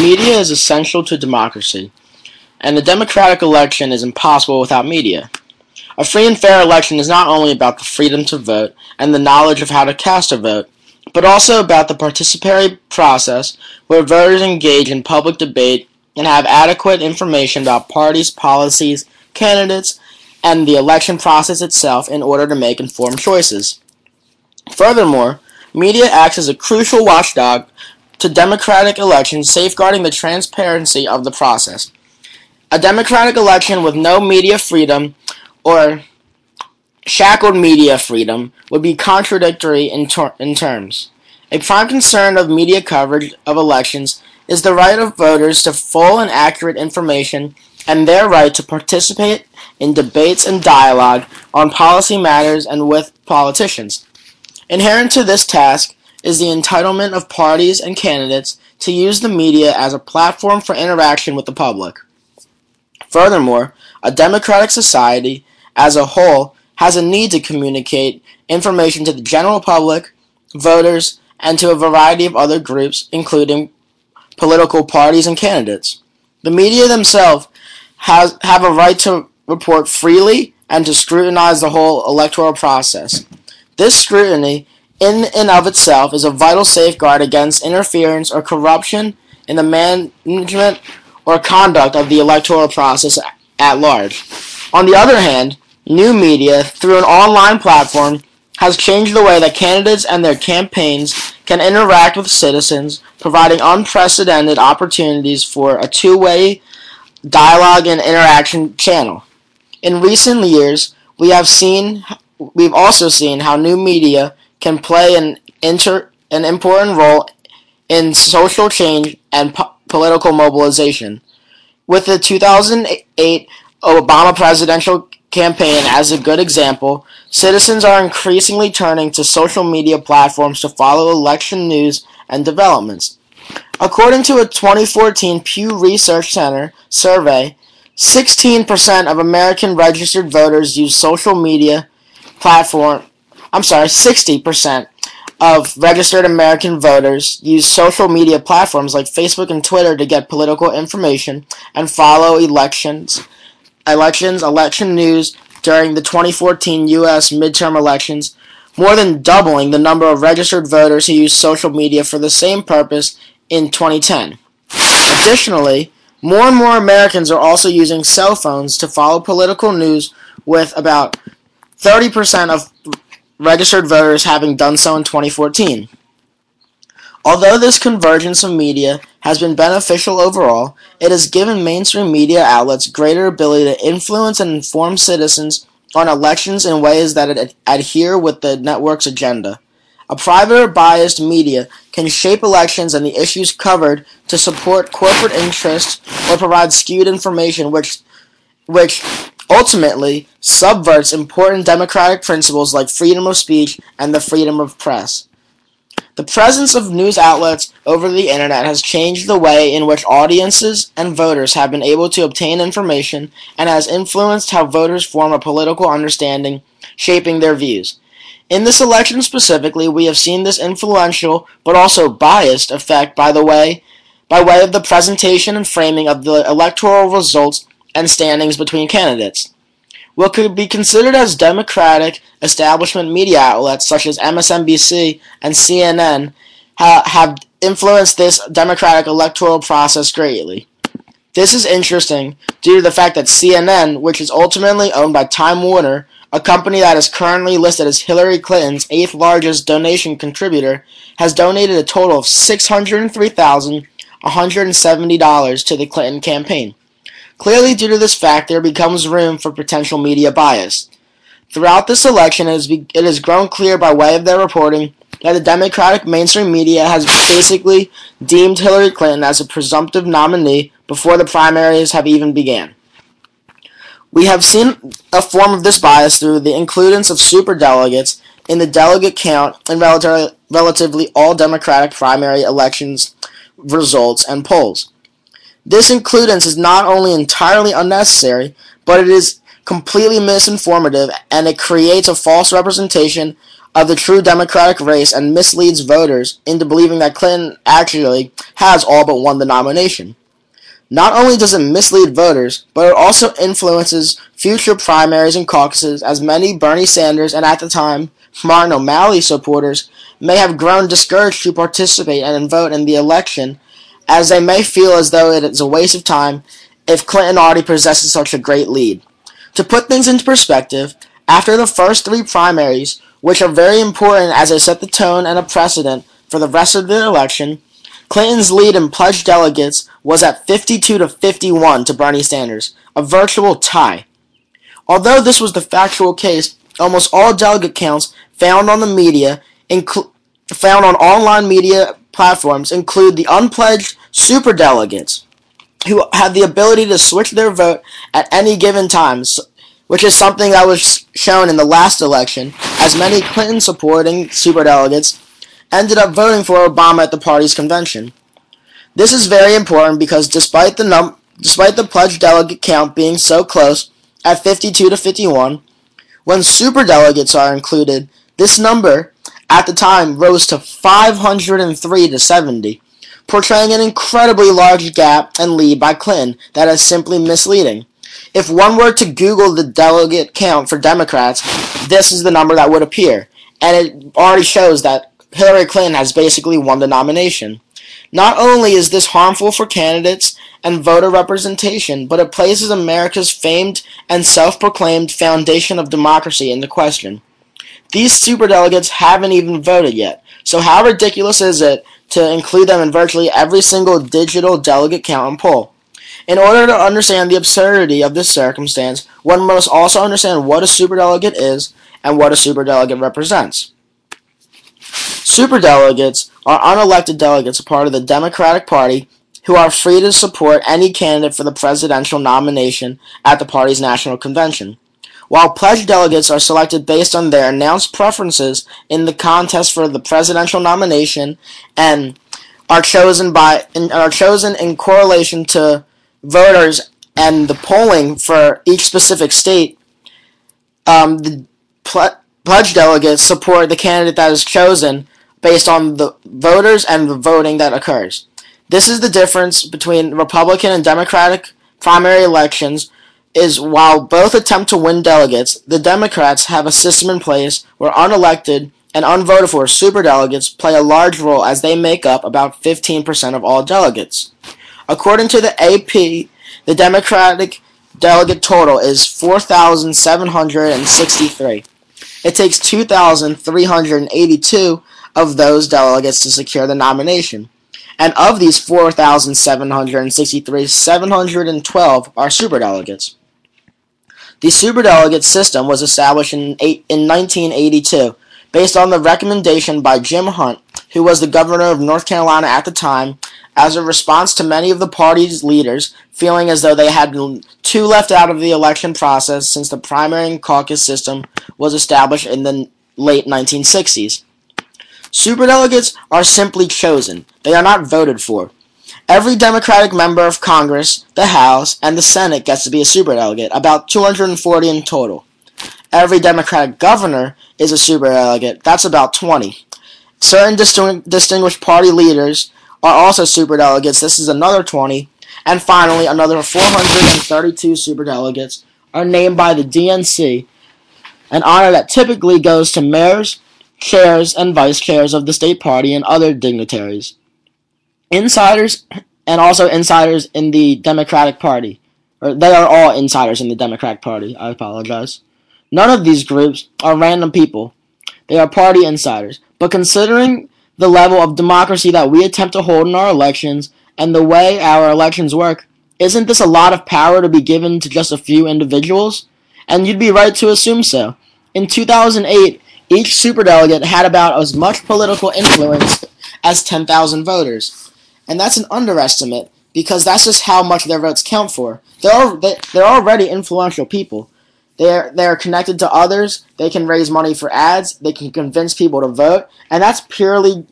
Media is essential to democracy, and a democratic election is impossible without media. A free and fair election is not only about the freedom to vote and the knowledge of how to cast a vote, but also about the participatory process where voters engage in public debate and have adequate information about parties, policies, candidates, and the election process itself in order to make informed choices. Furthermore, media acts as a crucial watchdog to democratic elections, safeguarding the transparency of the process. A democratic election with no media freedom or shackled media freedom would be contradictory in, ter- in terms. A prime concern of media coverage of elections is the right of voters to full and accurate information and their right to participate in debates and dialogue on policy matters and with politicians. Inherent to this task is the entitlement of parties and candidates to use the media as a platform for interaction with the public. Furthermore, a democratic society as a whole has a need to communicate information to the general public, voters, and to a variety of other groups, including political parties and candidates. The media themselves has, have a right to report freely and to scrutinize the whole electoral process. This scrutiny, in and of itself, is a vital safeguard against interference or corruption in the management or conduct of the electoral process at large. On the other hand, new media, through an online platform, has changed the way that candidates and their campaigns can interact with citizens, providing unprecedented opportunities for a two-way dialogue and interaction channel. In recent years, we have seen we've also seen how new media can play an inter, an important role in social change and po- political mobilization. With the 2008 Obama presidential campaign as a good example, citizens are increasingly turning to social media platforms to follow election news and developments. According to a 2014 Pew Research Center survey, 16% of American registered voters use social media platform. I'm sorry, 60% of registered American voters use social media platforms like Facebook and Twitter to get political information and follow elections elections, election news during the 2014 U.S. midterm elections, more than doubling the number of registered voters who use social media for the same purpose in 2010. Additionally, more and more Americans are also using cell phones to follow political news, with about 30% of registered voters having done so in 2014. Although this convergence of media has been beneficial overall, it has given mainstream media outlets greater ability to influence and inform citizens on elections in ways that ad- adhere with the network's agenda. A private or biased media can shape elections and the issues covered to support corporate interests or provide skewed information which which ultimately subverts important democratic principles like freedom of speech and the freedom of press. The presence of news outlets over the internet has changed the way in which audiences and voters have been able to obtain information and has influenced how voters form a political understanding, shaping their views. In this election specifically, we have seen this influential but also biased effect by the way by way of the presentation and framing of the electoral results and standings between candidates. What could be considered as democratic establishment media outlets such as MSNBC and CNN ha- have influenced this democratic electoral process greatly. This is interesting due to the fact that CNN, which is ultimately owned by Time Warner, a company that is currently listed as Hillary Clinton's eighth largest donation contributor, has donated a total of $603,170 to the Clinton campaign. Clearly, due to this fact, there becomes room for potential media bias. Throughout this election, it has, grown clear by way of their reporting that the Democratic mainstream media has basically deemed Hillary Clinton as a presumptive nominee before the primaries have even began. We have seen a form of this bias through the inclusion of superdelegates in the delegate count in relatively all Democratic primary elections results and polls. This includence is not only entirely unnecessary, but it is completely misinformative and it creates a false representation of the true Democratic race and misleads voters into believing that Clinton actually has all but won the nomination. Not only does it mislead voters, but it also influences future primaries and caucuses as many Bernie Sanders and at the time Martin O'Malley supporters may have grown discouraged to participate and vote in the election as they may feel as though it is a waste of time if Clinton already possesses such a great lead. To put things into perspective, after the first three primaries, which are very important as they set the tone and a precedent for the rest of the election, Clinton's lead in pledged delegates was at 52 to 51 to Bernie Sanders, a virtual tie. Although this was the factual case, almost all delegate counts found on the media, found on online media platforms, include the unpledged superdelegates, who have the ability to switch their vote at any given time, which is something that was shown in the last election, as many Clinton supporting superdelegates ended up voting for Obama at the party's convention. This is very important because despite the num- despite the pledged delegate count being so close at 52 to 51, when superdelegates are included, this number at the time rose to 503 to 70, portraying an incredibly large gap and lead by Clinton that is simply misleading. If one were to Google the delegate count for Democrats, this is the number that would appear, and it already shows that Hillary Clinton has basically won the nomination. Not only is this harmful for candidates and voter representation, but it places America's famed and self-proclaimed foundation of democracy into question. These superdelegates haven't even voted yet, so how ridiculous is it to include them in virtually every single digital delegate count and poll? In order to understand the absurdity of this circumstance, one must also understand what a superdelegate is and what a superdelegate represents. Superdelegates are unelected delegates, a part of the Democratic Party, who are free to support any candidate for the presidential nomination at the party's national convention. While pledged delegates are selected based on their announced preferences in the contest for the presidential nomination and are chosen by are chosen in correlation to voters and the polling for each specific state, um, the pledged delegates support the candidate that is chosen based on the voters and the voting that occurs. This is the difference between Republican and Democratic primary elections is while both attempt to win delegates, the Democrats have a system in place where unelected and unvoted for superdelegates play a large role as they make up about 15% of all delegates. According to the AP, the Democratic delegate total is 4,763. It takes 2,382 of those delegates to secure the nomination. And of these 4,763, 712 are superdelegates. The superdelegate system was established in, eight, in 1982 based on the recommendation by Jim Hunt, who was the governor of North Carolina at the time, as a response to many of the party's leaders feeling as though they had been too left out of the election process since the primary and caucus system was established in the late 1960s. Superdelegates are simply chosen. They are not voted for. Every Democratic member of Congress, the House, and the Senate gets to be a superdelegate, about 240 in total. Every Democratic governor is a superdelegate, that's about 20. Certain distinguished party leaders are also superdelegates, this is another 20. And finally, another 432 superdelegates are named by the DNC, an honor that typically goes to mayors, chairs and vice chairs of the state party and other dignitaries. Insiders and also insiders in the Democratic Party. Or they are all insiders in the Democratic Party. I apologize. None of these groups are random people. They are party insiders. But considering the level of democracy that we attempt to hold in our elections and the way our elections work, isn't this a lot of power to be given to just a few individuals? And you'd be right to assume so. In 2008, each superdelegate had about as much political influence as 10,000 voters. And that's an underestimate because that's just how much their votes count for. They're, they're already influential people. They're, they're connected to others. They can raise money for ads. They can convince people to vote. And that's purely,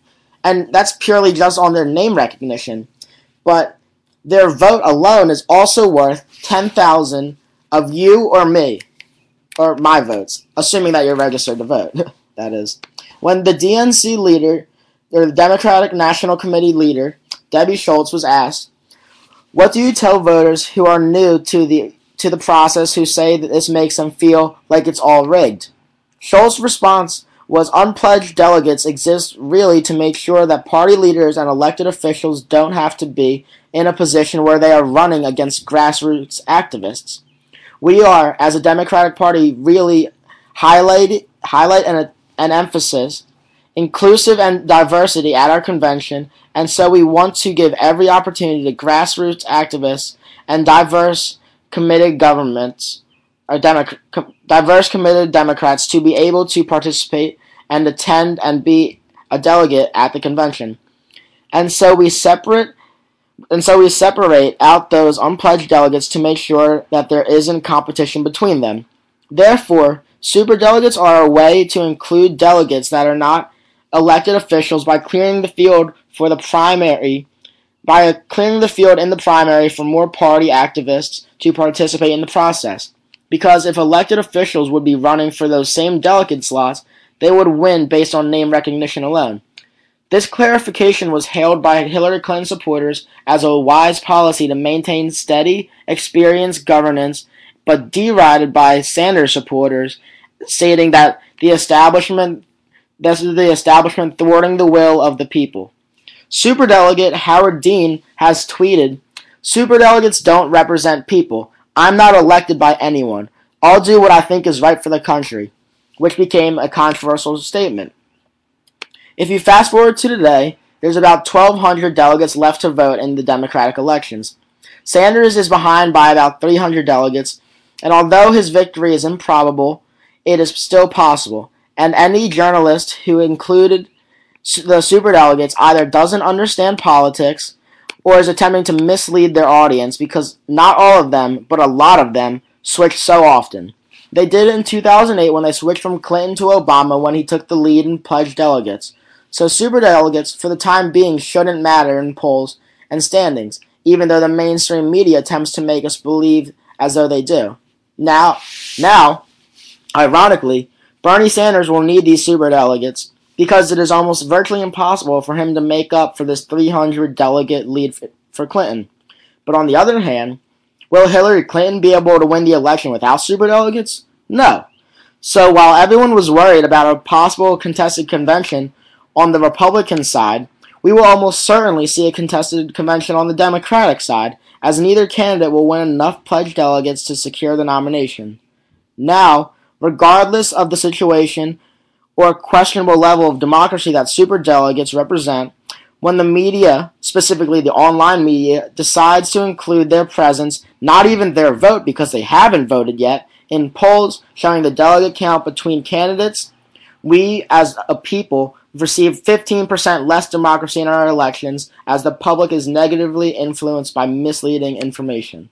and that's purely just on their name recognition. But their vote alone is also worth 10,000 of you or me or my votes, assuming that you're registered to vote. that is. When the DNC leader, or the Democratic National Committee leader, Debbie Schultz, was asked, "What do you tell voters who are new to the to the process who say that this makes them feel like it's all rigged?" Schultz's response was unpledged delegates exist really to make sure that party leaders and elected officials don't have to be in a position where they are running against grassroots activists. We are, as a Democratic Party, really highlight highlight an, an emphasis inclusive and diversity at our convention, and so we want to give every opportunity to grassroots activists and diverse committed governments or diverse committed Democrats to be able to participate and attend and be a delegate at the convention. And so we separate and so we separate out those unpledged delegates to make sure that there isn't competition between them. Therefore, superdelegates are a way to include delegates that are not elected officials by clearing the field for the primary by clearing the field in the primary for more party activists to participate in the process. Because if elected officials would be running for those same delegate slots, they would win based on name recognition alone. This clarification was hailed by Hillary Clinton supporters as a wise policy to maintain steady, experienced governance, but derided by Sanders supporters, stating that the establishment this is the establishment thwarting the will of the people. Superdelegate Howard Dean has tweeted, Superdelegates don't represent people. I'm not elected by anyone. I'll do what I think is right for the country, which became a controversial statement. If you fast forward to today, there's about 1,200 delegates left to vote in the Democratic elections. Sanders is behind by about 300 delegates, and although his victory is improbable, it is still possible. And any journalist who included the superdelegates either doesn't understand politics or is attempting to mislead their audience because not all of them, but a lot of them, switched so often. They did in 2008 when they switched from Clinton to Obama when he took the lead in pledged delegates. So superdelegates, for the time being, shouldn't matter in polls and standings, even though the mainstream media attempts to make us believe as though they do. Now, now, ironically, Bernie Sanders will need these superdelegates because it is almost virtually impossible for him to make up for this 300 delegate lead for Clinton. But on the other hand, will Hillary Clinton be able to win the election without superdelegates? No. So while everyone was worried about a possible contested convention on the Republican side, we will almost certainly see a contested convention on the Democratic side, as neither candidate will win enough pledged delegates to secure the nomination. Now, regardless of the situation, or questionable level of democracy that superdelegates represent when the media, specifically the online media, decides to include their presence, not even their vote because they haven't voted yet, in polls showing the delegate count between candidates, we as a people receive 15% less democracy in our elections as the public is negatively influenced by misleading information.